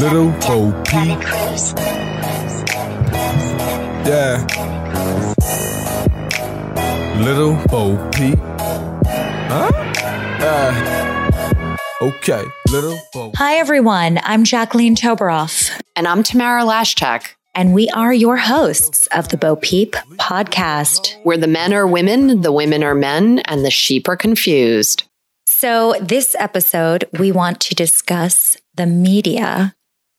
Little Bo Peep. Yeah. Little Bo Peep. Huh? Uh, okay, Little Bo. Hi, everyone. I'm Jacqueline Toberoff, And I'm Tamara Lashchak, and we are your hosts of the Bo Peep podcast. where the men are women, the women are men, and the sheep are confused. So, this episode, we want to discuss the media.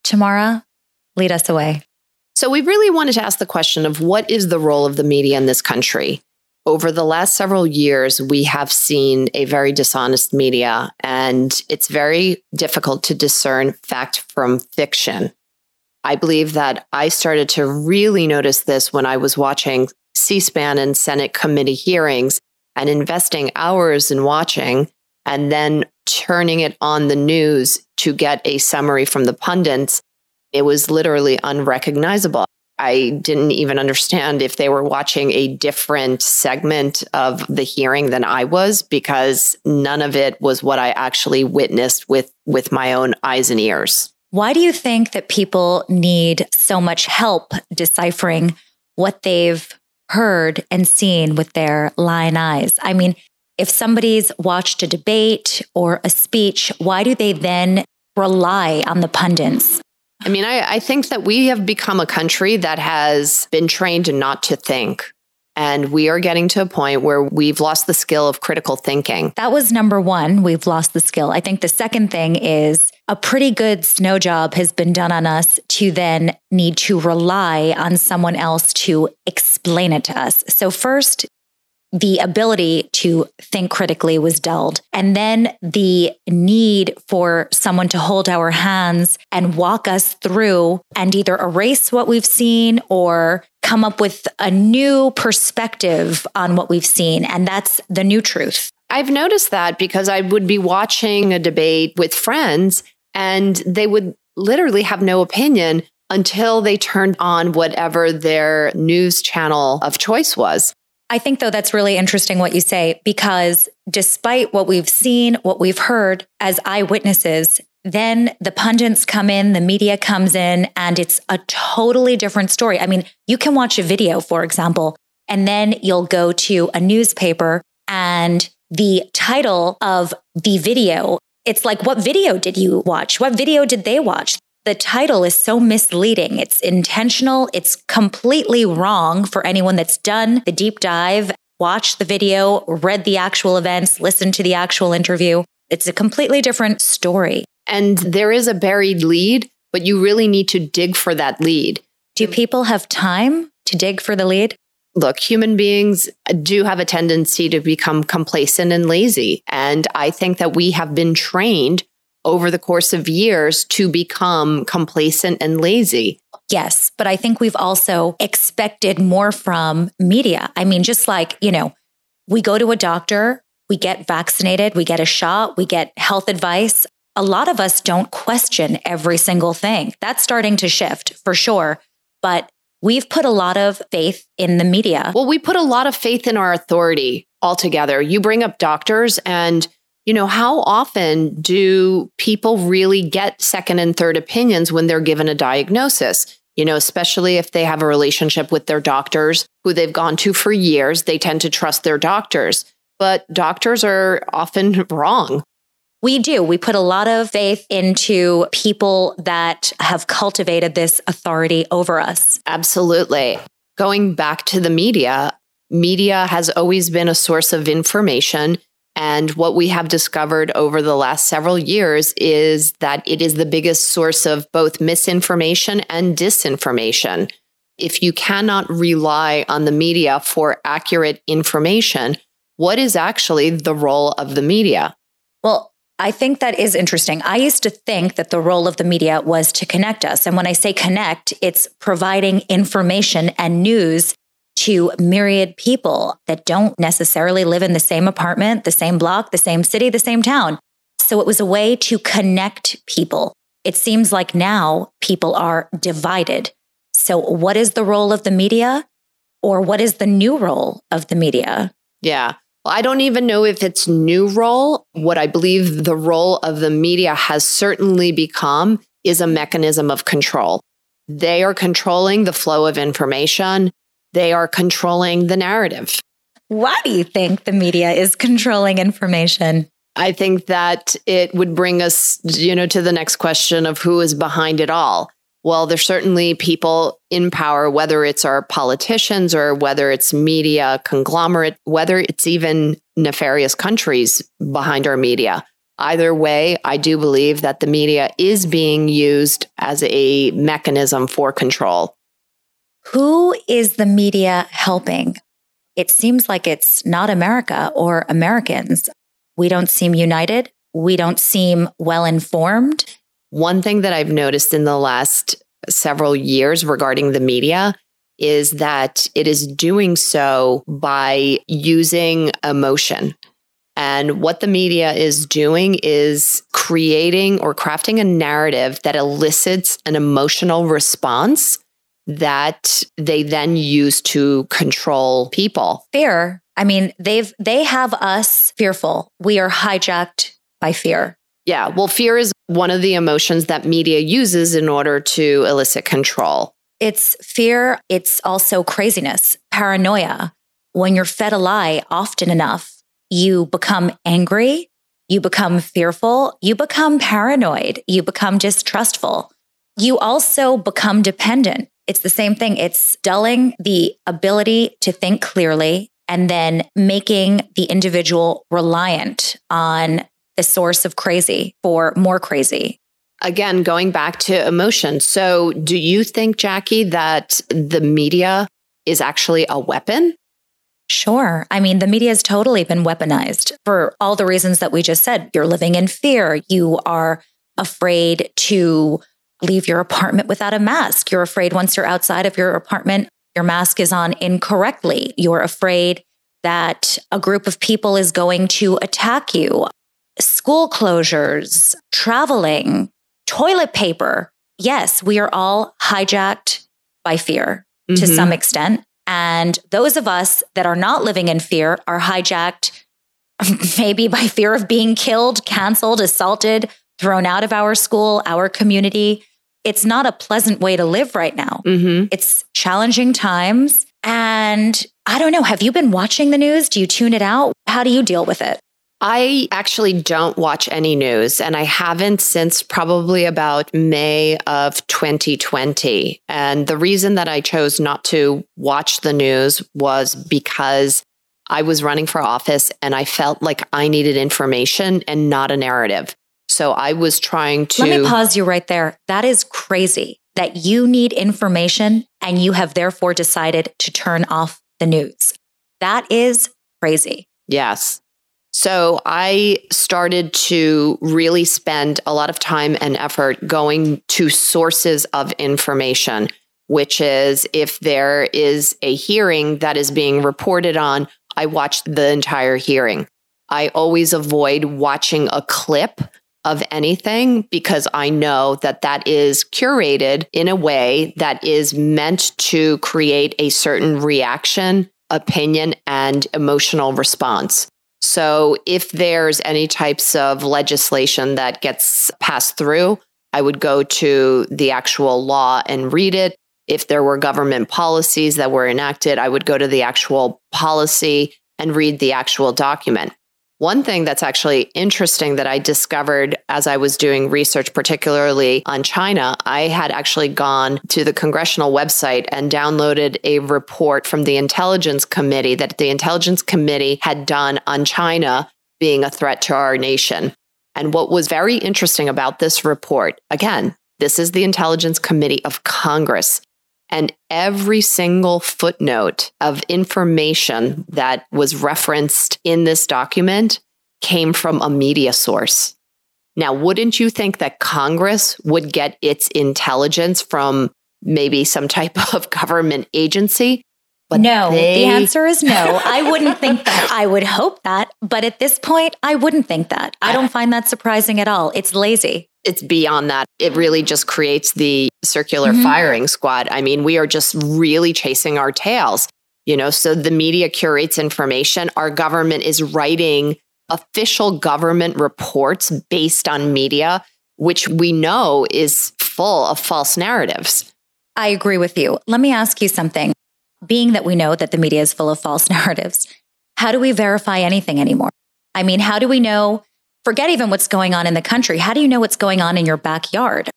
Tamara, lead us away. So, we really wanted to ask the question of what is the role of the media in this country? Over the last several years, we have seen a very dishonest media, and it's very difficult to discern fact from fiction. I believe that I started to really notice this when I was watching C SPAN and Senate committee hearings and investing hours in watching and then turning it on the news to get a summary from the pundits. It was literally unrecognizable. I didn't even understand if they were watching a different segment of the hearing than I was because none of it was what I actually witnessed with with my own eyes and ears. Why do you think that people need so much help deciphering what they've heard and seen with their lying eyes? I mean, if somebody's watched a debate or a speech, why do they then rely on the pundits? I mean, I, I think that we have become a country that has been trained not to think. And we are getting to a point where we've lost the skill of critical thinking. That was number one. We've lost the skill. I think the second thing is a pretty good snow job has been done on us to then need to rely on someone else to explain it to us. So, first, the ability to think critically was dulled. And then the need for someone to hold our hands and walk us through and either erase what we've seen or come up with a new perspective on what we've seen. And that's the new truth. I've noticed that because I would be watching a debate with friends and they would literally have no opinion until they turned on whatever their news channel of choice was. I think, though, that's really interesting what you say, because despite what we've seen, what we've heard as eyewitnesses, then the pundits come in, the media comes in, and it's a totally different story. I mean, you can watch a video, for example, and then you'll go to a newspaper and the title of the video, it's like, what video did you watch? What video did they watch? The title is so misleading. It's intentional. It's completely wrong for anyone that's done the deep dive, watched the video, read the actual events, listened to the actual interview. It's a completely different story. And there is a buried lead, but you really need to dig for that lead. Do people have time to dig for the lead? Look, human beings do have a tendency to become complacent and lazy. And I think that we have been trained over the course of years to become complacent and lazy. Yes, but I think we've also expected more from media. I mean, just like, you know, we go to a doctor, we get vaccinated, we get a shot, we get health advice. A lot of us don't question every single thing. That's starting to shift for sure. But we've put a lot of faith in the media. Well, we put a lot of faith in our authority altogether. You bring up doctors and you know, how often do people really get second and third opinions when they're given a diagnosis? You know, especially if they have a relationship with their doctors who they've gone to for years, they tend to trust their doctors. But doctors are often wrong. We do. We put a lot of faith into people that have cultivated this authority over us. Absolutely. Going back to the media, media has always been a source of information. And what we have discovered over the last several years is that it is the biggest source of both misinformation and disinformation. If you cannot rely on the media for accurate information, what is actually the role of the media? Well, I think that is interesting. I used to think that the role of the media was to connect us. And when I say connect, it's providing information and news to myriad people that don't necessarily live in the same apartment, the same block, the same city, the same town. So it was a way to connect people. It seems like now people are divided. So, what is the role of the media? Or what is the new role of the media? Yeah. I don't even know if it's new role. What I believe the role of the media has certainly become is a mechanism of control. They are controlling the flow of information. They are controlling the narrative. Why do you think the media is controlling information? I think that it would bring us, you know, to the next question of who is behind it all. Well, there's certainly people in power, whether it's our politicians or whether it's media conglomerate, whether it's even nefarious countries behind our media. Either way, I do believe that the media is being used as a mechanism for control. Who is the media helping? It seems like it's not America or Americans. We don't seem united. We don't seem well informed. One thing that I've noticed in the last several years regarding the media is that it is doing so by using emotion. And what the media is doing is creating or crafting a narrative that elicits an emotional response that they then use to control people. Fear. I mean, they've they have us fearful. We are hijacked by fear. Yeah, well fear is one of the emotions that media uses in order to elicit control. It's fear, it's also craziness, paranoia. When you're fed a lie often enough, you become angry, you become fearful, you become paranoid, you become distrustful. You also become dependent. It's the same thing. It's dulling the ability to think clearly and then making the individual reliant on the source of crazy for more crazy. Again, going back to emotion. So, do you think, Jackie, that the media is actually a weapon? Sure. I mean, the media has totally been weaponized for all the reasons that we just said. You're living in fear. You are afraid to leave your apartment without a mask. You're afraid once you're outside of your apartment, your mask is on incorrectly. You're afraid that a group of people is going to attack you. School closures, traveling, toilet paper. Yes, we are all hijacked by fear mm-hmm. to some extent. And those of us that are not living in fear are hijacked maybe by fear of being killed, canceled, assaulted, thrown out of our school, our community. It's not a pleasant way to live right now. Mm-hmm. It's challenging times. And I don't know, have you been watching the news? Do you tune it out? How do you deal with it? I actually don't watch any news, and I haven't since probably about May of 2020. And the reason that I chose not to watch the news was because I was running for office and I felt like I needed information and not a narrative. So I was trying to. Let me pause you right there. That is crazy that you need information and you have therefore decided to turn off the news. That is crazy. Yes. So I started to really spend a lot of time and effort going to sources of information, which is if there is a hearing that is being reported on, I watch the entire hearing. I always avoid watching a clip of anything because I know that that is curated in a way that is meant to create a certain reaction, opinion, and emotional response. So if there's any types of legislation that gets passed through, I would go to the actual law and read it. If there were government policies that were enacted, I would go to the actual policy and read the actual document. One thing that's actually interesting that I discovered as I was doing research, particularly on China, I had actually gone to the congressional website and downloaded a report from the Intelligence Committee that the Intelligence Committee had done on China being a threat to our nation. And what was very interesting about this report, again, this is the Intelligence Committee of Congress. And every single footnote of information that was referenced in this document came from a media source. Now, wouldn't you think that Congress would get its intelligence from maybe some type of government agency? But no, they... the answer is no. I wouldn't think that. I would hope that. But at this point, I wouldn't think that. I don't find that surprising at all. It's lazy it's beyond that. It really just creates the circular mm-hmm. firing squad. I mean, we are just really chasing our tails, you know, so the media curates information. Our government is writing official government reports based on media, which we know is full of false narratives. I agree with you. Let me ask you something. Being that we know that the media is full of false narratives, how do we verify anything anymore? I mean, how do we know? Forget even what's going on in the country. How do you know what's going on in your backyard?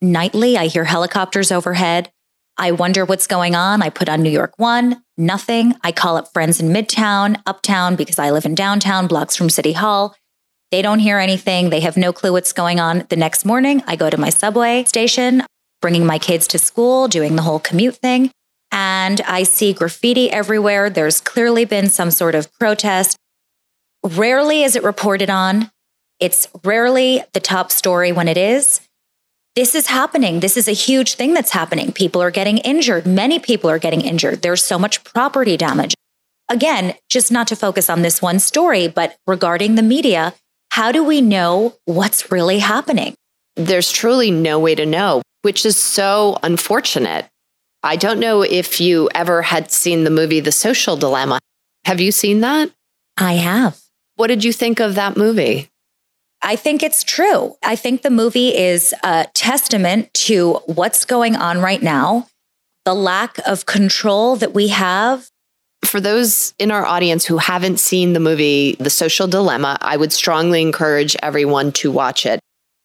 Nightly, I hear helicopters overhead. I wonder what's going on. I put on New York One, nothing. I call up friends in Midtown, Uptown, because I live in downtown, blocks from City Hall. They don't hear anything. They have no clue what's going on. The next morning, I go to my subway station, bringing my kids to school, doing the whole commute thing. And I see graffiti everywhere. There's clearly been some sort of protest. Rarely is it reported on. It's rarely the top story when it is. This is happening. This is a huge thing that's happening. People are getting injured. Many people are getting injured. There's so much property damage. Again, just not to focus on this one story, but regarding the media, how do we know what's really happening? There's truly no way to know, which is so unfortunate. I don't know if you ever had seen the movie The Social Dilemma. Have you seen that? I have. What did you think of that movie? I think it's true. I think the movie is a testament to what's going on right now, the lack of control that we have. For those in our audience who haven't seen the movie The Social Dilemma, I would strongly encourage everyone to watch it.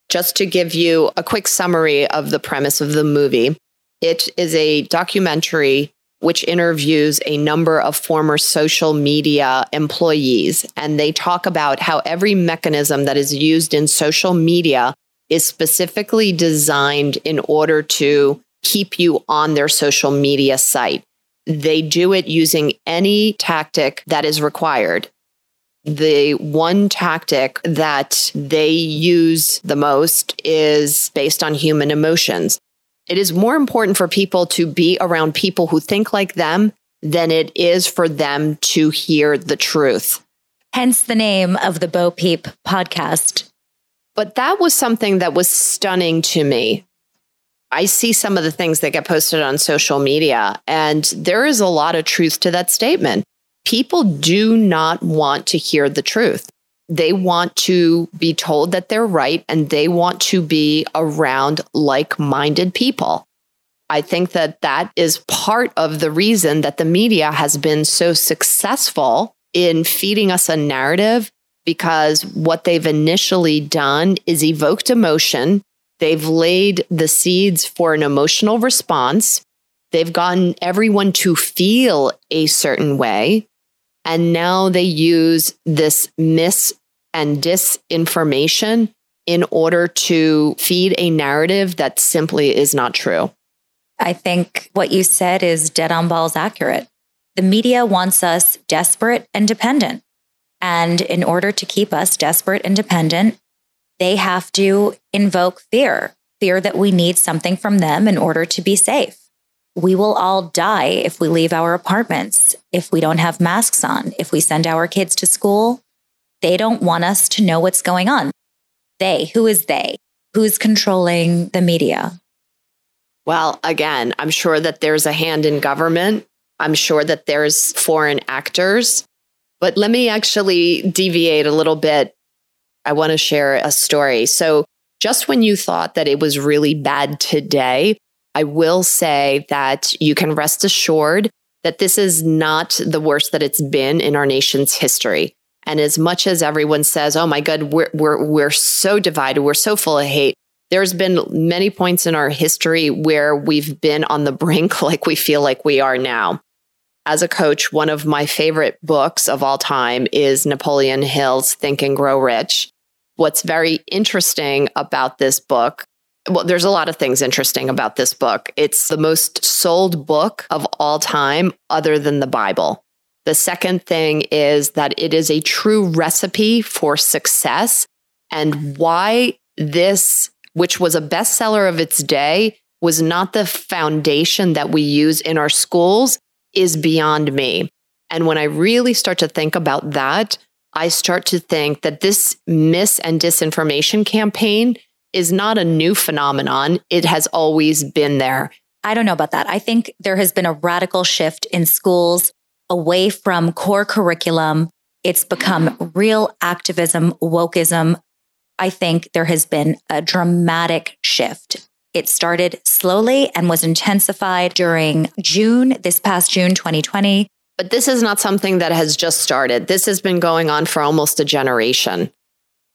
Just to give you a quick summary of the premise of the movie, it is a documentary which interviews a number of former social media employees. And they talk about how every mechanism that is used in social media is specifically designed in order to keep you on their social media site. They do it using any tactic that is required. The one tactic that they use the most is based on human emotions. It is more important for people to be around people who think like them than it is for them to hear the truth. Hence the name of the Bo Peep podcast. But that was something that was stunning to me. I see some of the things that get posted on social media, and there is a lot of truth to that statement. People do not want to hear the truth they want to be told that they're right and they want to be around like minded people. I think that that is part of the reason that the media has been so successful in feeding us a narrative because what they've initially done is evoked emotion. They've laid the seeds for an emotional response. They've gotten everyone to feel a certain way. And now they use this mis and disinformation in order to feed a narrative that simply is not true. I think what you said is dead on balls accurate. The media wants us desperate and dependent. And in order to keep us desperate and dependent, they have to invoke fear fear that we need something from them in order to be safe. We will all die if we leave our apartments, if we don't have masks on, if we send our kids to school, they don't want us to know what's going on. They, who is they? Who's controlling the media? Well, again, I'm sure that there's a hand in government. I'm sure that there's foreign actors. But let me actually deviate a little bit. I want to share a story. So, just when you thought that it was really bad today, I will say that you can rest assured that this is not the worst that it's been in our nation's history. And as much as everyone says, "Oh my God, we're we're we're so divided, we're so full of hate," there's been many points in our history where we've been on the brink, like we feel like we are now. As a coach, one of my favorite books of all time is Napoleon Hill's Think and Grow Rich. What's very interesting about this book well, there's a lot of things interesting about this book. It's the most sold book of all time, other than the Bible. The second thing is that it is a true recipe for success and why this, which was a bestseller of its day, was not the foundation that we use in our schools is beyond me. And when I really start to think about that, I start to think that this mis and disinformation campaign is not a new phenomenon. It has always been there. I don't know about that. I think there has been a radical shift in schools away from core curriculum. It's become real activism, wokeism. I think there has been a dramatic shift. It started slowly and was intensified during June, this past June 2020. But this is not something that has just started. This has been going on for almost a generation.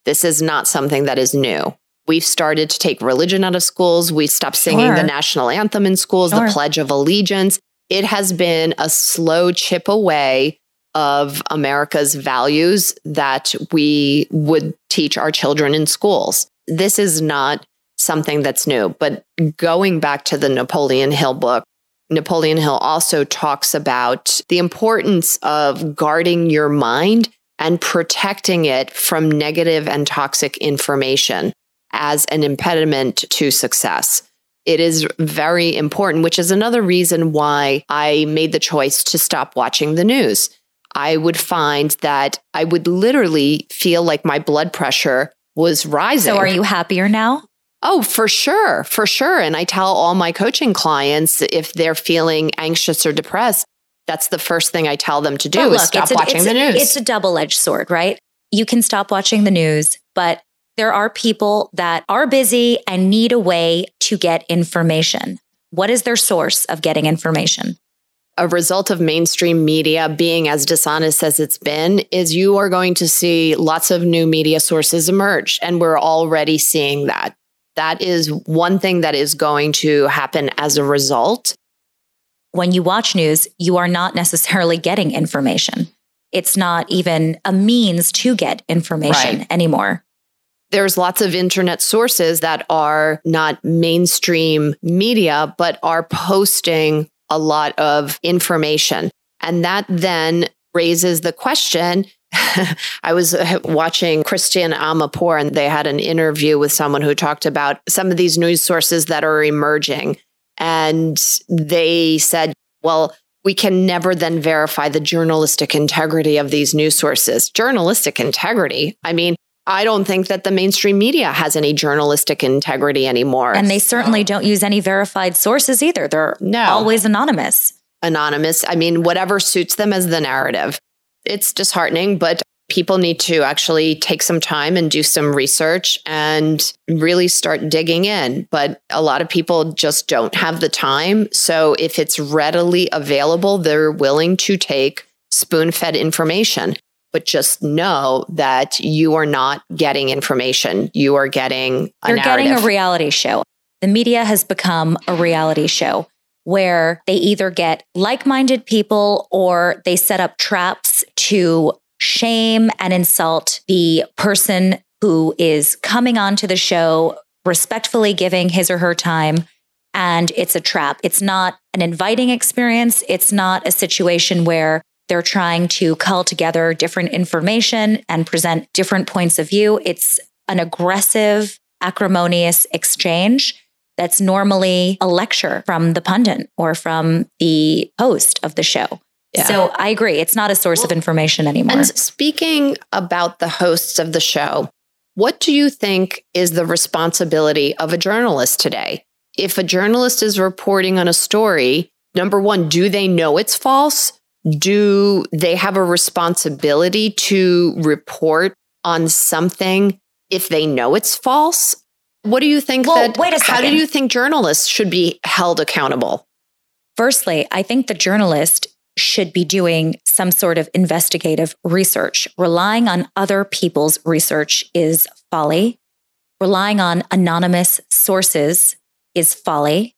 This is not something that is new. We've started to take religion out of schools. We stopped singing Sure. the national anthem in schools, Sure. the Pledge of Allegiance. It has been a slow chip away of America's values that we would teach our children in schools. This is not something that's new. But going back to the Napoleon Hill book, Napoleon Hill also talks about the importance of guarding your mind and protecting it from negative and toxic information as an impediment to success. It is very important, which is another reason why I made the choice to stop watching the news. I would find that I would literally feel like my blood pressure was rising. So are you happier now? Oh, for sure, for sure. And I tell all my coaching clients if they're feeling anxious or depressed, that's the first thing I tell them to do But is stop it's a, watching it's the a- news. It's a double edged sword, right? You can stop watching the news, but there are people that are busy and need a way to get information. What is their source of getting information? a result of mainstream media being as dishonest as it's been is you are going to see lots of new media sources emerge. And we're already seeing that. That is one thing that is going to happen as a result. When you watch news, you are not necessarily getting information. It's not even a means to get information Right. anymore. There's lots of internet sources that are not mainstream media, but are posting a lot of information. And that then raises the question. I was watching Christiane Amanpour, and they had an interview with someone who talked about some of these news sources that are emerging. And they said, well, we can never then verify the journalistic integrity of these news sources. Journalistic integrity? I mean, I don't think that the mainstream media has any journalistic integrity anymore. And they certainly don't use any verified sources either. They're No. always anonymous. anonymous. I mean, whatever suits them as the narrative. It's disheartening, but people need to actually take some time and do some research and really start digging in. But a lot of people just don't have the time. So if it's readily available, they're willing to take spoon fed information. But just know that you are not getting information. You are getting a You're narrative. getting a reality show. The media has become a reality show where they either get like minded people or they set up traps to shame and insult the person who is coming onto the show, respectfully giving his or her time. And it's a trap. It's not an inviting experience. It's not a situation where they're trying to cull together different information and present different points of view. It's an aggressive, acrimonious exchange that's normally a lecture from the pundit or from the host of the show. Yeah. So I agree. It's not a source of information anymore. And speaking about the hosts of the show, what do you think is the responsibility of a journalist today? If a journalist is reporting on a story, number one, do they know it's false? Do they have a responsibility to report on something if they know it's false? What do you think Well, that wait a second. how do you think journalists should be held accountable? Firstly, I think the journalist should be doing some sort of investigative research. Relying on other people's research is folly. Relying on anonymous sources is folly.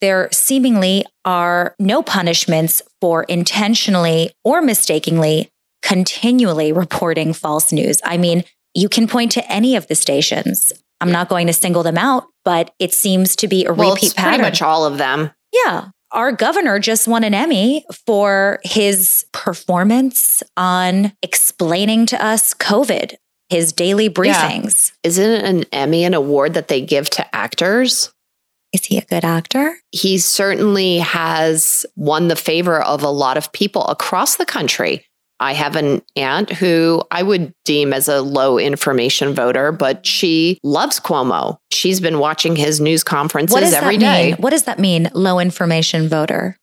There seemingly are no punishments for intentionally or mistakenly continually reporting false news. I mean, you can point to any of the stations. I'm not going to single them out, but it seems to be a Well, repeat pattern. pretty much all of them. Yeah. Our governor just won an Emmy for his performance on explaining to us COVID, his daily briefings. Isn't it an Emmy an award that they give to actors? Is he a good actor? he certainly has won the favor of a lot of people across the country. I have an aunt who I would deem as a low information voter, but she loves Cuomo. She's been watching his news conferences every day. What does that mean, low information voter?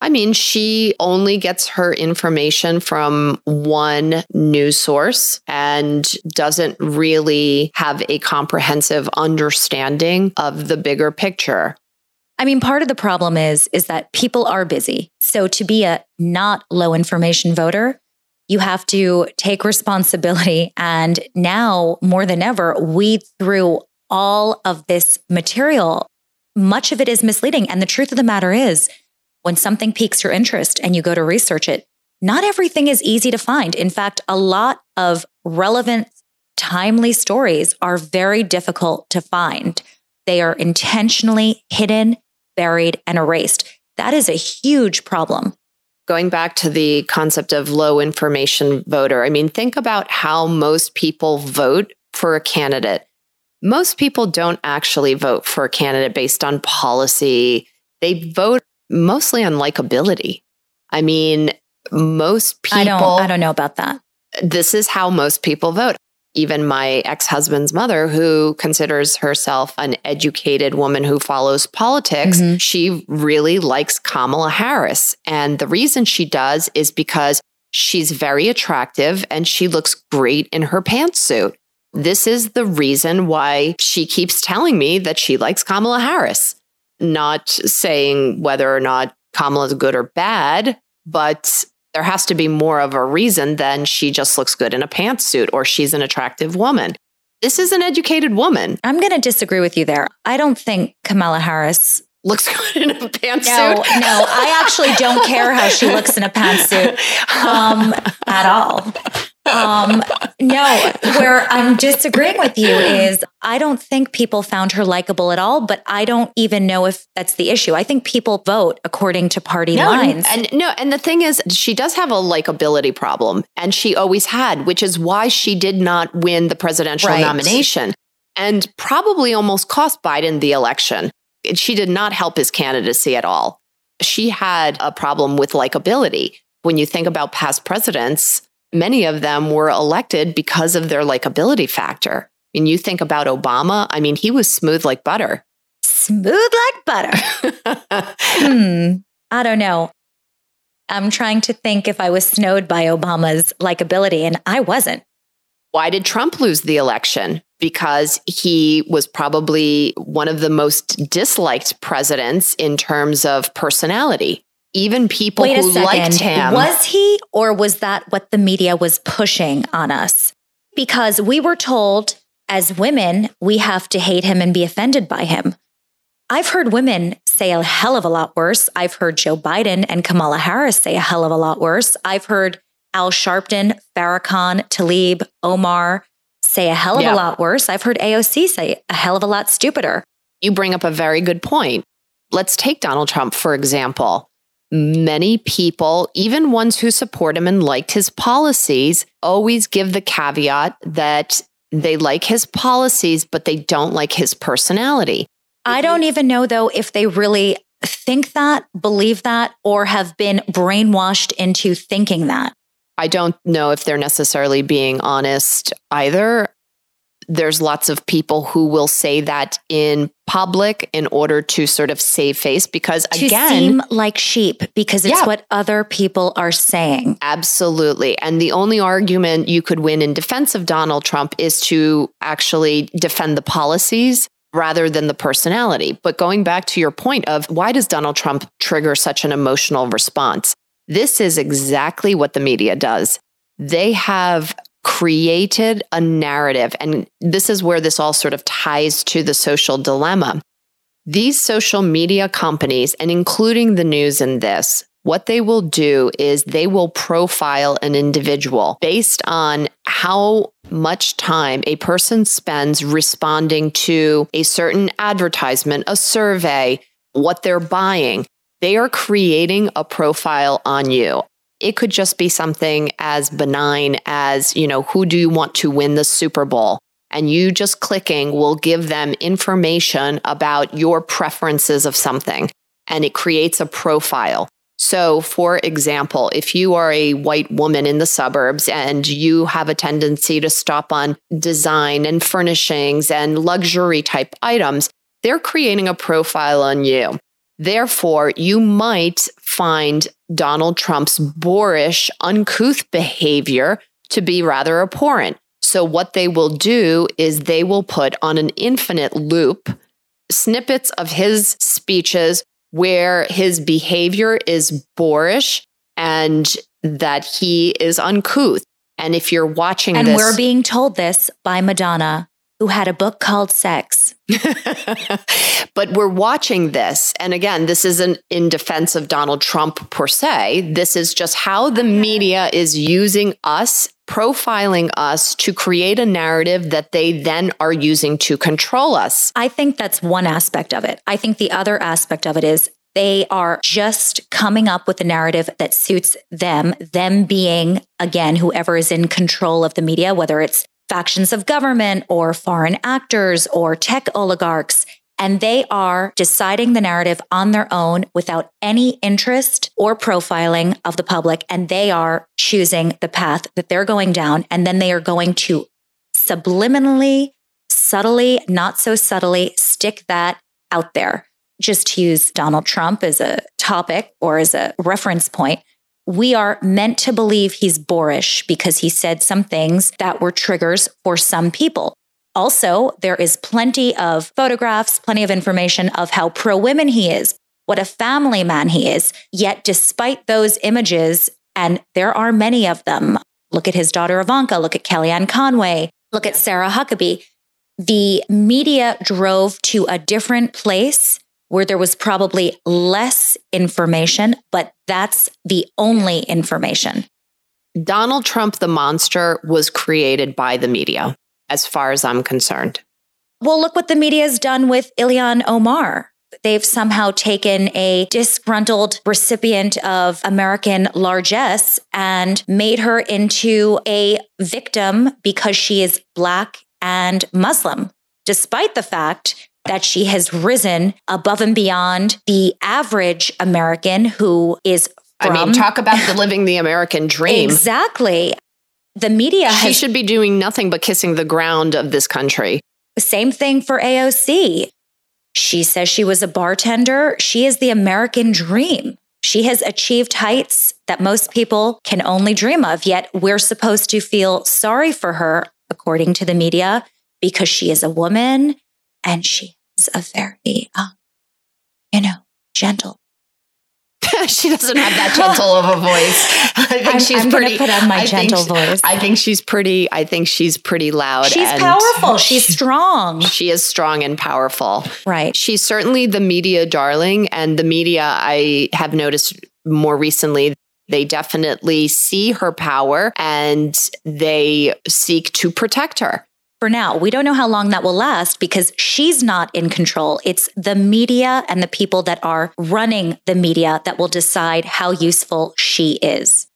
I mean, she only gets her information from one news source and doesn't really have a comprehensive understanding of the bigger picture. I mean, part of the problem is is that people are busy. So to be a not low information voter, you have to take responsibility and now more than ever weed through all of this material. Much of it is misleading and the truth of the matter is when something piques your interest and you go to research it, not everything is easy to find. In fact, a lot of relevant, timely stories are very difficult to find. They are intentionally hidden, buried, and erased. That is a huge problem. Going back to the concept of low information voter, I mean, think about how most people vote for a candidate. Most people don't actually vote for a candidate based on policy. They vote mostly on likability. I mean, most people. I don't, I don't know about that. This is how most people vote. Even my ex husband's mother, who considers herself an educated woman who follows politics, mm-hmm. she really likes Kamala Harris. And the reason she does is because she's very attractive and she looks great in her pantsuit. This is the reason why she keeps telling me that she likes Kamala Harris not saying whether or not Kamala is good or bad, but there has to be more of a reason than she just looks good in a pantsuit or she's an attractive woman. This is an educated woman. I'm going to disagree with you there. I don't think Kamala Harris looks good in a pantsuit. No, no, I actually don't care how she looks in a pantsuit um, at all. Um, no, where I'm disagreeing with you is I don't think people found her likable at all, but I don't even know if that's the issue. I think people vote according to party no, lines. And, and no, and the thing is, she does have a likability problem, and she always had, which is why she did not win the presidential right. nomination and probably almost cost Biden the election. She did not help his candidacy at all. She had a problem with likability. When you think about past presidents, many of them were elected because of their likability factor. I mean, you think about Obama, I mean, he was smooth like butter. Smooth like butter. hmm. I don't know. I'm trying to think if I was snowed by Obama's likability, and I wasn't. Why did Trump lose the election? Because he was probably one of the most disliked presidents in terms of personality even people Wait who liked him. Was he, or was that what the media was pushing on us? Because we were told as women, we have to hate him and be offended by him. I've heard women say a hell of a lot worse. I've heard Joe Biden and Kamala Harris say a hell of a lot worse. I've heard Al Sharpton, Farrakhan, Tlaib, Omar say a hell of yep. a lot worse. I've heard AOC say a hell of a lot stupider. You bring up a very good point. Let's take Donald Trump, for example many people, even ones who support him and liked his policies, always give the caveat that they like his policies, but they don't like his personality. I don't even know, though, if they really think that, believe that, or have been brainwashed into thinking that. I don't know if they're necessarily being honest either there's lots of people who will say that in public in order to sort of save face because to again seem like sheep because it's yeah, what other people are saying. Absolutely. And the only argument you could win in defense of Donald Trump is to actually defend the policies rather than the personality. But going back to your point of why does Donald Trump trigger such an emotional response? This is exactly what the media does. They have created a narrative. And this is where this all sort of ties to the social dilemma. These social media companies, and including the news in this, what they will do is they will profile an individual based on how much time a person spends responding to a certain advertisement, a survey, what they're buying. They are creating a profile on you. It could just be something as benign as, you know, who do you want to win the Super Bowl? And you just clicking will give them information about your preferences of something and it creates a profile. So, for example, if you are a white woman in the suburbs and you have a tendency to stop on design and furnishings and luxury type items, they're creating a profile on you. Therefore, you might find Donald Trump's boorish, uncouth behavior to be rather abhorrent. So, what they will do is they will put on an infinite loop snippets of his speeches where his behavior is boorish and that he is uncouth. And if you're watching and this, we're being told this by Madonna, who had a book called Sex. but we're watching this. And again, this isn't in defense of Donald Trump per se. This is just how the media is using us, profiling us to create a narrative that they then are using to control us. I think that's one aspect of it. I think the other aspect of it is they are just coming up with a narrative that suits them, them being, again, whoever is in control of the media, whether it's factions of government or foreign actors or tech oligarchs. And they are deciding the narrative on their own without any interest or profiling of the public. And they are choosing the path that they're going down. And then they are going to subliminally, subtly, not so subtly stick that out there. Just to use Donald Trump as a topic or as a reference point, we are meant to believe he's boorish because he said some things that were triggers for some people. Also, there is plenty of photographs, plenty of information of how pro women he is, what a family man he is. Yet, despite those images, and there are many of them, look at his daughter Ivanka, look at Kellyanne Conway, look at Sarah Huckabee. The media drove to a different place where there was probably less information, but that's the only information. Donald Trump, the monster, was created by the media, as far as I'm concerned. Well, look what the media has done with Ilhan Omar. They've somehow taken a disgruntled recipient of American largesse and made her into a victim because she is Black and Muslim, despite the fact that she has risen above and beyond the average American who is from, I mean, talk about the living the American dream. Exactly. The media She has, should be doing nothing but kissing the ground of this country. Same thing for AOC. She says she was a bartender. She is the American dream. She has achieved heights that most people can only dream of, yet we're supposed to feel sorry for her, according to the media, because she is a woman and she is a very, uh, you know, gentle. she doesn't have that gentle of a voice. I think I'm, she's I'm pretty. Put on my I gentle think, voice. I think she's pretty. I think she's pretty loud. She's powerful. She's strong. She is strong and powerful. Right. She's certainly the media darling, and the media. I have noticed more recently they definitely see her power and they seek to protect her for now. We don't know how long that will last because she's not in control. It's the media and the people that are running the media that will decide how useful she is.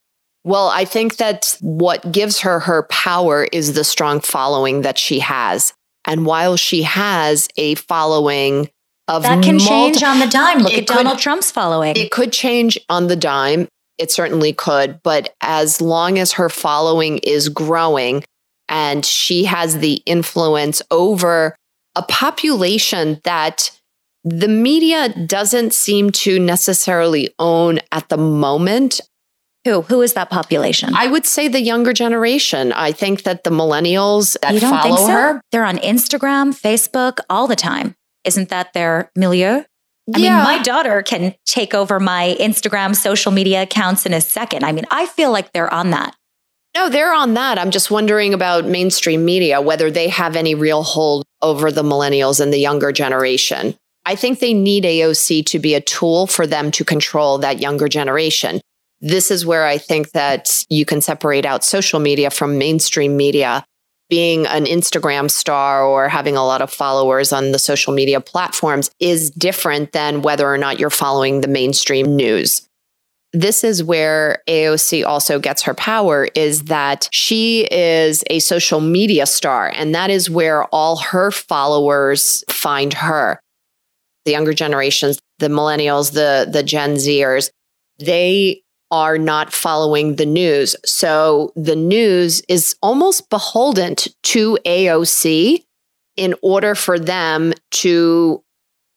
Well, I think that what gives her her power is the strong following that she has. And while she has a following of that can multi- change on the dime. Look at could, Donald Trump's following. It could change on the dime. It certainly could. But as long as her following is growing, and she has the influence over a population that the media doesn't seem to necessarily own at the moment. Who? Who is that population? I would say the younger generation. I think that the millennials that you don't follow think so? her. They're on Instagram, Facebook all the time. Isn't that their milieu? I yeah. mean, my daughter can take over my Instagram social media accounts in a second. I mean, I feel like they're on that. No, they're on that. I'm just wondering about mainstream media, whether they have any real hold over the millennials and the younger generation. I think they need AOC to be a tool for them to control that younger generation. This is where I think that you can separate out social media from mainstream media. Being an Instagram star or having a lot of followers on the social media platforms is different than whether or not you're following the mainstream news this is where AOC also gets her power is that she is a social media star and that is where all her followers find her. The younger generations, the millennials, the the Gen Zers, they are not following the news. So the news is almost beholden to AOC in order for them to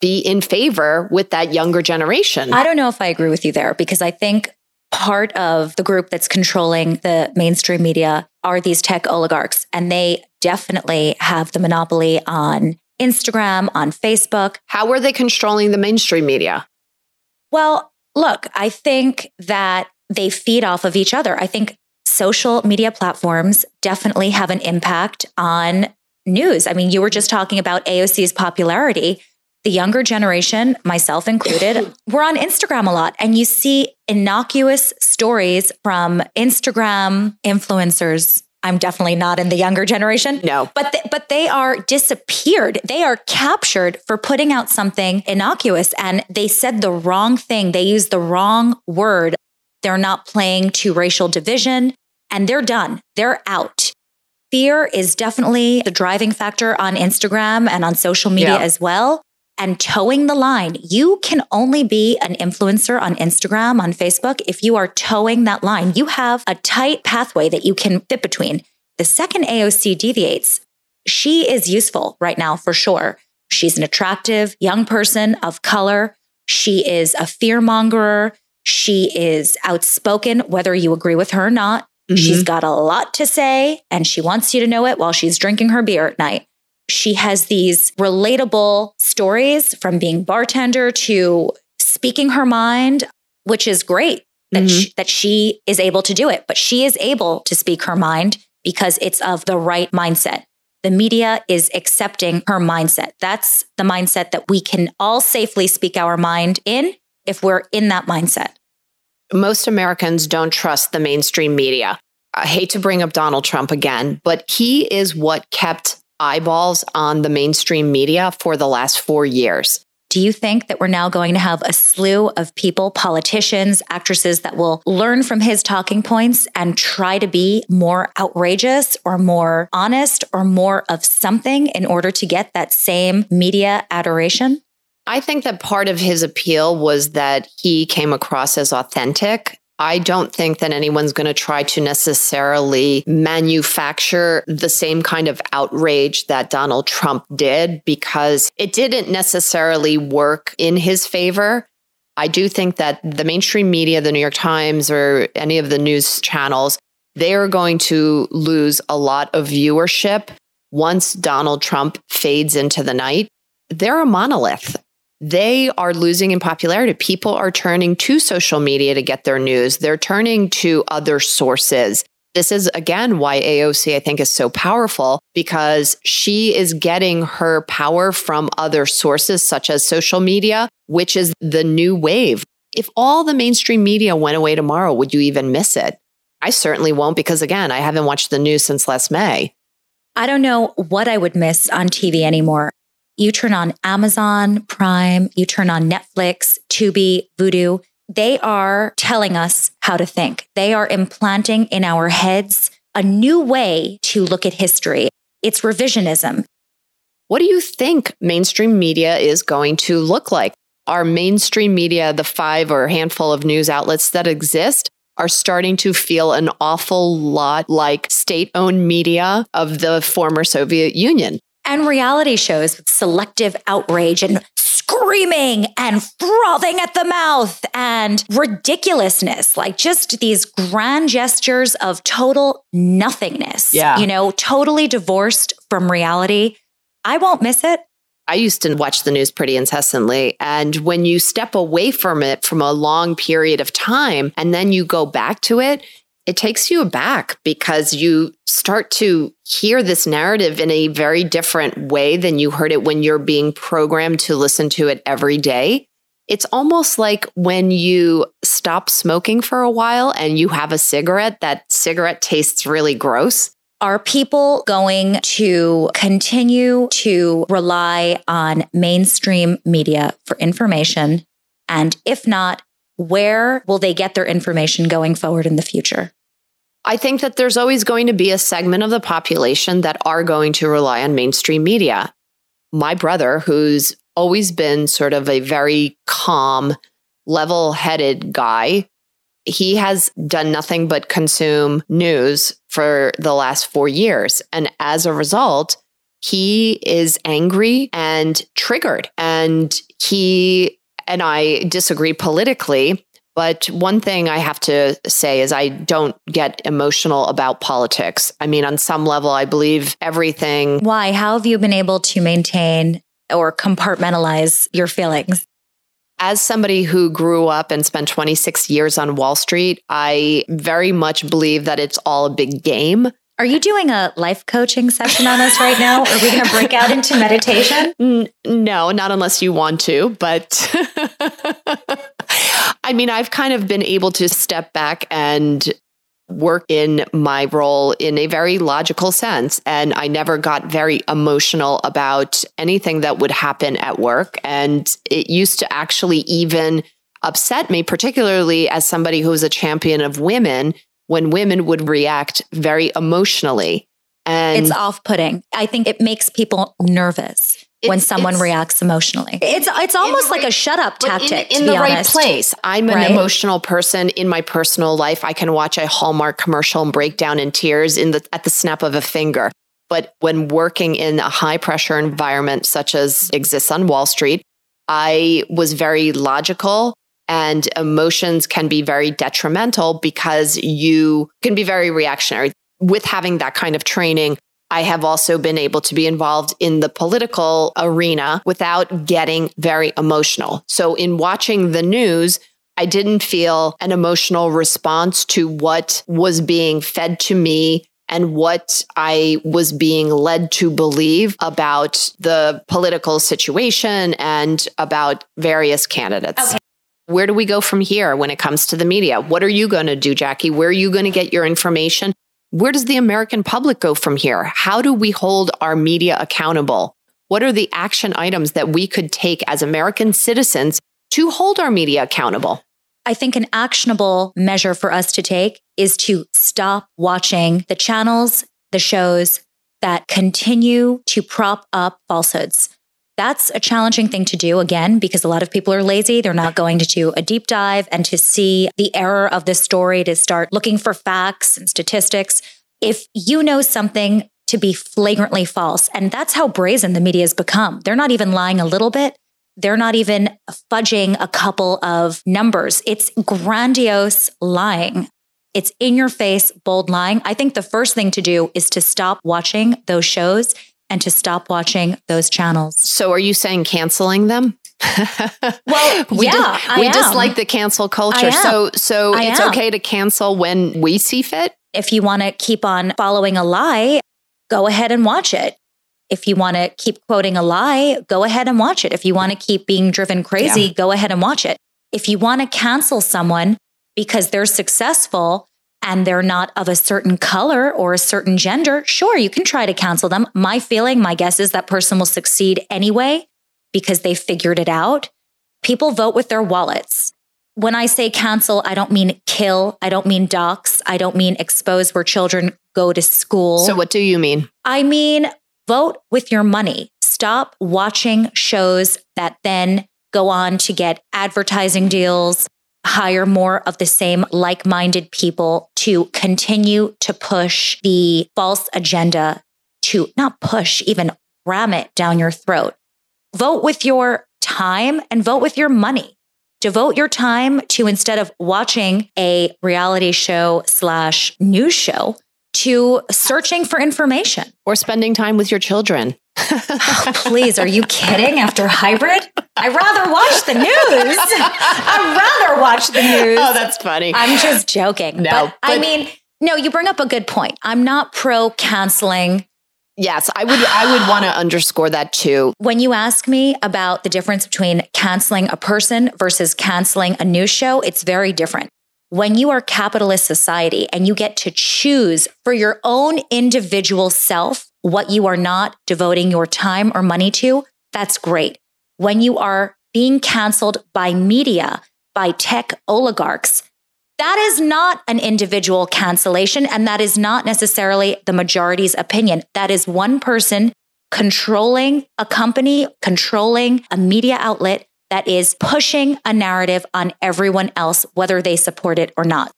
be in favor with that younger generation. I don't know if I agree with you there because I think part of the group that's controlling the mainstream media are these tech oligarchs, and they definitely have the monopoly on Instagram, on Facebook. How are they controlling the mainstream media? Well, look, I think that they feed off of each other. I think social media platforms definitely have an impact on news. I mean, you were just talking about AOC's popularity. The younger generation, myself included, we're on Instagram a lot, and you see innocuous stories from Instagram influencers. I'm definitely not in the younger generation. No. But th- but they are disappeared. They are captured for putting out something innocuous and they said the wrong thing. They used the wrong word. They're not playing to racial division and they're done. They're out. Fear is definitely the driving factor on Instagram and on social media Yeah. as well. And toeing the line. You can only be an influencer on Instagram, on Facebook, if you are toeing that line. You have a tight pathway that you can fit between. The second AOC deviates, she is useful right now for sure. She's an attractive young person of color. She is a fear mongerer. She is outspoken, whether you agree with her or not. Mm-hmm. She's got a lot to say and she wants you to know it while she's drinking her beer at night. She has these relatable stories from being bartender to speaking her mind, which is great that, Mhm. she, that she is able to do it. But she is able to speak her mind because it's of the right mindset. The media is accepting her mindset. That's the mindset that we can all safely speak our mind in if we're in that mindset. most Americans don't trust the mainstream media. I hate to bring up Donald Trump again, but he is what kept eyeballs on the mainstream media for the last four years. Do you think that we're now going to have a slew of people, politicians, actresses that will learn from his talking points and try to be more outrageous or more honest or more of something in order to get that same media adoration? I think that part of his appeal was that he came across as authentic. I don't think that anyone's going to try to necessarily manufacture the same kind of outrage that Donald Trump did because it didn't necessarily work in his favor. I do think that the mainstream media, the New York Times, or any of the news channels, they are going to lose a lot of viewership once Donald Trump fades into the night. They're a monolith they are losing in popularity. People are turning to social media to get their news. They're turning to other sources. This is again why AOC I think is so powerful because she is getting her power from other sources such as social media, which is the new wave. If all the mainstream media went away tomorrow, would you even miss it? I certainly won't because again, I haven't watched the news since last May. I don't know what I would miss on TV anymore. You turn on Amazon Prime, you turn on Netflix, Tubi, Vudu. They are telling us how to think. They are implanting in our heads a new way to look at history. It's revisionism. What do you think mainstream media is going to look like? Our mainstream media, the five or handful of news outlets that exist, are starting to feel an awful lot like state owned media of the former Soviet Union. And reality shows with selective outrage and screaming and frothing at the mouth and ridiculousness, like just these grand gestures of total nothingness. Yeah. You know, totally divorced from reality. I won't miss it. I used to watch the news pretty incessantly. And when you step away from it from a long period of time and then you go back to it, it takes you aback because you start to hear this narrative in a very different way than you heard it when you're being programmed to listen to it every day. It's almost like when you stop smoking for a while and you have a cigarette, that cigarette tastes really gross. Are people going to continue to rely on mainstream media for information? And if not, where will they get their information going forward in the future? I think that there's always going to be a segment of the population that are going to rely on mainstream media. My brother, who's always been sort of a very calm, level headed guy, he has done nothing but consume news for the last four years. And as a result, he is angry and triggered. And he and I disagree politically. But one thing I have to say is I don't get emotional about politics. I mean, on some level, I believe everything. Why? How have you been able to maintain or compartmentalize your feelings? As somebody who grew up and spent 26 years on Wall Street, I very much believe that it's all a big game. Are you doing a life coaching session on us right now? Are we going to break out into meditation? No, not unless you want to, but I mean, I've kind of been able to step back and work in my role in a very logical sense. And I never got very emotional about anything that would happen at work. And it used to actually even upset me, particularly as somebody who was a champion of women, when women would react very emotionally. And it's off putting. I think it makes people nervous when someone reacts emotionally. It's it's almost like a shut up tactic. In, in the right place. I'm an right? emotional person in my personal life. I can watch a Hallmark commercial and break down in tears in the at the snap of a finger. But when working in a high pressure environment such as exists on Wall Street, I was very logical and emotions can be very detrimental because you can be very reactionary. With having that kind of training, I have also been able to be involved in the political arena without getting very emotional. So, in watching the news, I didn't feel an emotional response to what was being fed to me and what I was being led to believe about the political situation and about various candidates. Okay. Where do we go from here when it comes to the media? What are you going to do, Jackie? Where are you going to get your information? Where does the American public go from here? How do we hold our media accountable? What are the action items that we could take as American citizens to hold our media accountable? I think an actionable measure for us to take is to stop watching the channels, the shows that continue to prop up falsehoods. That's a challenging thing to do again, because a lot of people are lazy. They're not going to do a deep dive and to see the error of the story, to start looking for facts and statistics. If you know something to be flagrantly false, and that's how brazen the media has become, they're not even lying a little bit. They're not even fudging a couple of numbers. It's grandiose lying. It's in your face, bold lying. I think the first thing to do is to stop watching those shows and to stop watching those channels. So, are you saying canceling them? well, we yeah, we dislike the cancel culture. So, so I it's am. okay to cancel when we see fit. If you want to keep on following a lie, go ahead and watch it. If you want to keep quoting a lie, go ahead and watch it. If you want to keep being driven crazy, yeah. go ahead and watch it. If you want to cancel someone because they're successful and they're not of a certain color or a certain gender, sure, you can try to cancel them. My feeling, my guess is that person will succeed anyway because they figured it out. People vote with their wallets. When I say cancel, I don't mean kill. I don't mean dox. I don't mean expose where children go to school. So, what do you mean? I mean vote with your money. Stop watching shows that then go on to get advertising deals, hire more of the same like minded people to continue to push the false agenda, to not push, even ram it down your throat. Vote with your time and vote with your money. Devote your time to instead of watching a reality show slash news show to searching for information or spending time with your children. Oh, please, are you kidding? After hybrid, I'd rather watch the news. I'd rather watch the news. Oh, that's funny. I'm just joking. No, but, but I mean, no, you bring up a good point. I'm not pro canceling. Yes, I would I would want to underscore that too. When you ask me about the difference between canceling a person versus canceling a news show, it's very different. When you are capitalist society and you get to choose for your own individual self what you are not devoting your time or money to, that's great. When you are being canceled by media, by tech oligarchs, that is not an individual cancellation. And that is not necessarily the majority's opinion. That is one person controlling a company, controlling a media outlet that is pushing a narrative on everyone else, whether they support it or not.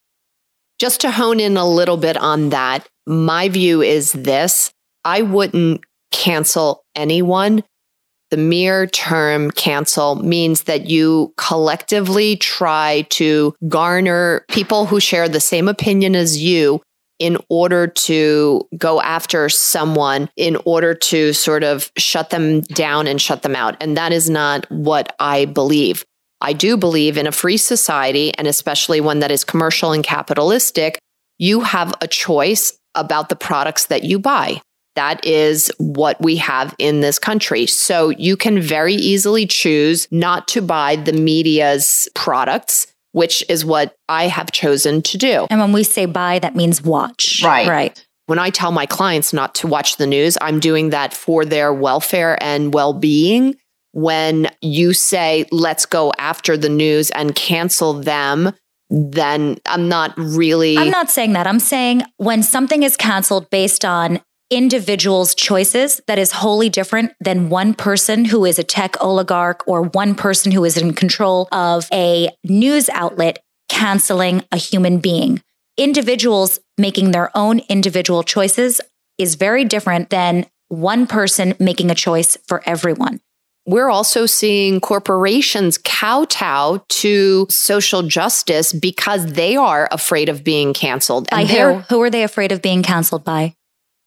Just to hone in a little bit on that, my view is this I wouldn't cancel anyone. The mere term cancel means that you collectively try to garner people who share the same opinion as you in order to go after someone, in order to sort of shut them down and shut them out. And that is not what I believe. I do believe in a free society, and especially one that is commercial and capitalistic. You have a choice about the products that you buy. That is what we have in this country. So you can very easily choose not to buy the media's products, which is what I have chosen to do. And when we say buy, that means watch. Right. Right. When I tell my clients not to watch the news, I'm doing that for their welfare and well being. When you say, let's go after the news and cancel them, then I'm not really. I'm not saying that. I'm saying when something is canceled based on individuals' choices that is wholly different than one person who is a tech oligarch or one person who is in control of a news outlet canceling a human being. Individuals making their own individual choices is very different than one person making a choice for everyone. We're also seeing corporations kowtow to social justice because they are afraid of being canceled. By And who? they're Who are they afraid of being canceled by?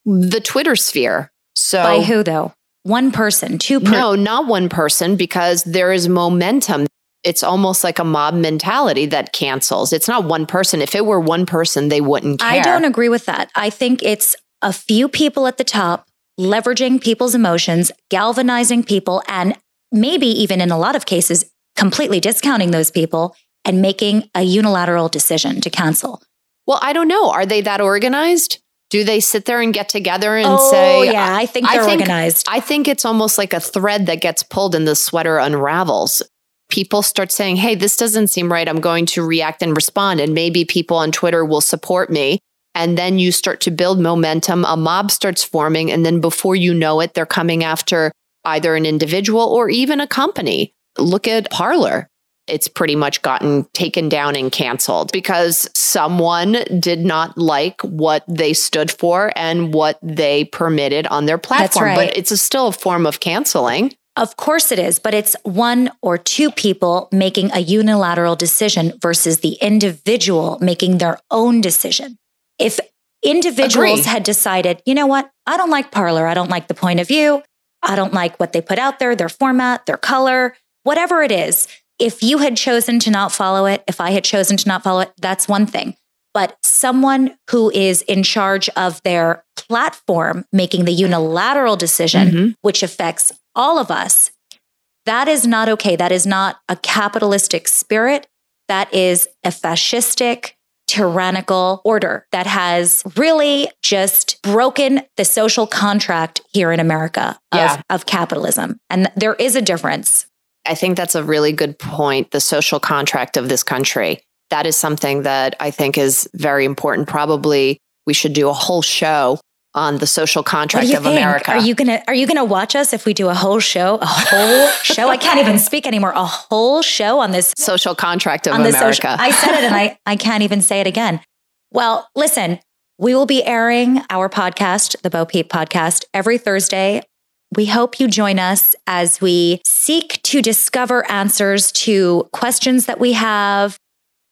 The Twitter sphere. So By who though? One person, two per- No, not one person, because there is momentum. It's almost like a mob mentality that cancels. It's not one person. If it were one person, they wouldn't care. I don't agree with that. I think it's a few people at the top leveraging people's emotions, galvanizing people, and maybe even in a lot of cases, completely discounting those people and making a unilateral decision to cancel. Well, I don't know. Are they that organized? Do they sit there and get together and say, oh, say, yeah, I think they're think- organized. I think it's almost like a thread that gets pulled and the sweater unravels. People start saying, Hey, this doesn't seem right. I'm going to react and respond. And maybe people on Twitter will support me. And then you start to build momentum. A mob starts forming. And then before you know it, they're coming after either an individual or even a company. Look at Parler. It's pretty much gotten taken down and canceled because someone did not like what they stood for and what they permitted on their platform. right. But it's a still a form of canceling. Of course it is, but it's one or two people making a unilateral decision versus the individual making their own decision. If individuals Agree. had decided, you know what, I don't like Parler, I don't like the point of view, I don't like what they put out there, their format, their color, whatever it is, if you had chosen to not follow it, if I had chosen to not follow it, that's one thing. But someone who is in charge of their platform making the unilateral decision, Mhm. which affects all of us, that is not okay. That is not a capitalistic spirit. That is a fascistic, tyrannical order that has really just broken the social contract here in America of, Yeah. of capitalism. And there is a difference. I think that's a really good point. The social contract of this country. That is something that I think is very important. Probably we should do a whole show on the social contract of think? America. Are you gonna Are you gonna watch us if we do a whole show? A whole show? I can't even speak anymore. A whole show on this social contract of America. social. I said it and I I can't even say it again. Well, listen, we will be airing our podcast, the Bo Peep podcast, every Thursday. We hope you join us as we seek to discover answers to questions that we have,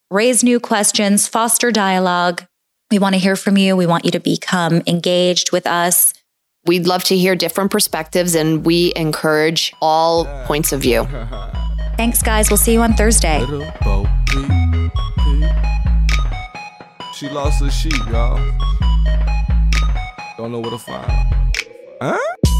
raise new questions, foster dialogue. We want to hear from you. We want you to become engaged with us. We'd love to hear different perspectives and we encourage all points of view. Thanks, guys. We'll see you on Thursday. Little Bo Peep, Peep. She lost her sheep, y'all. Don't know where to find her. Huh?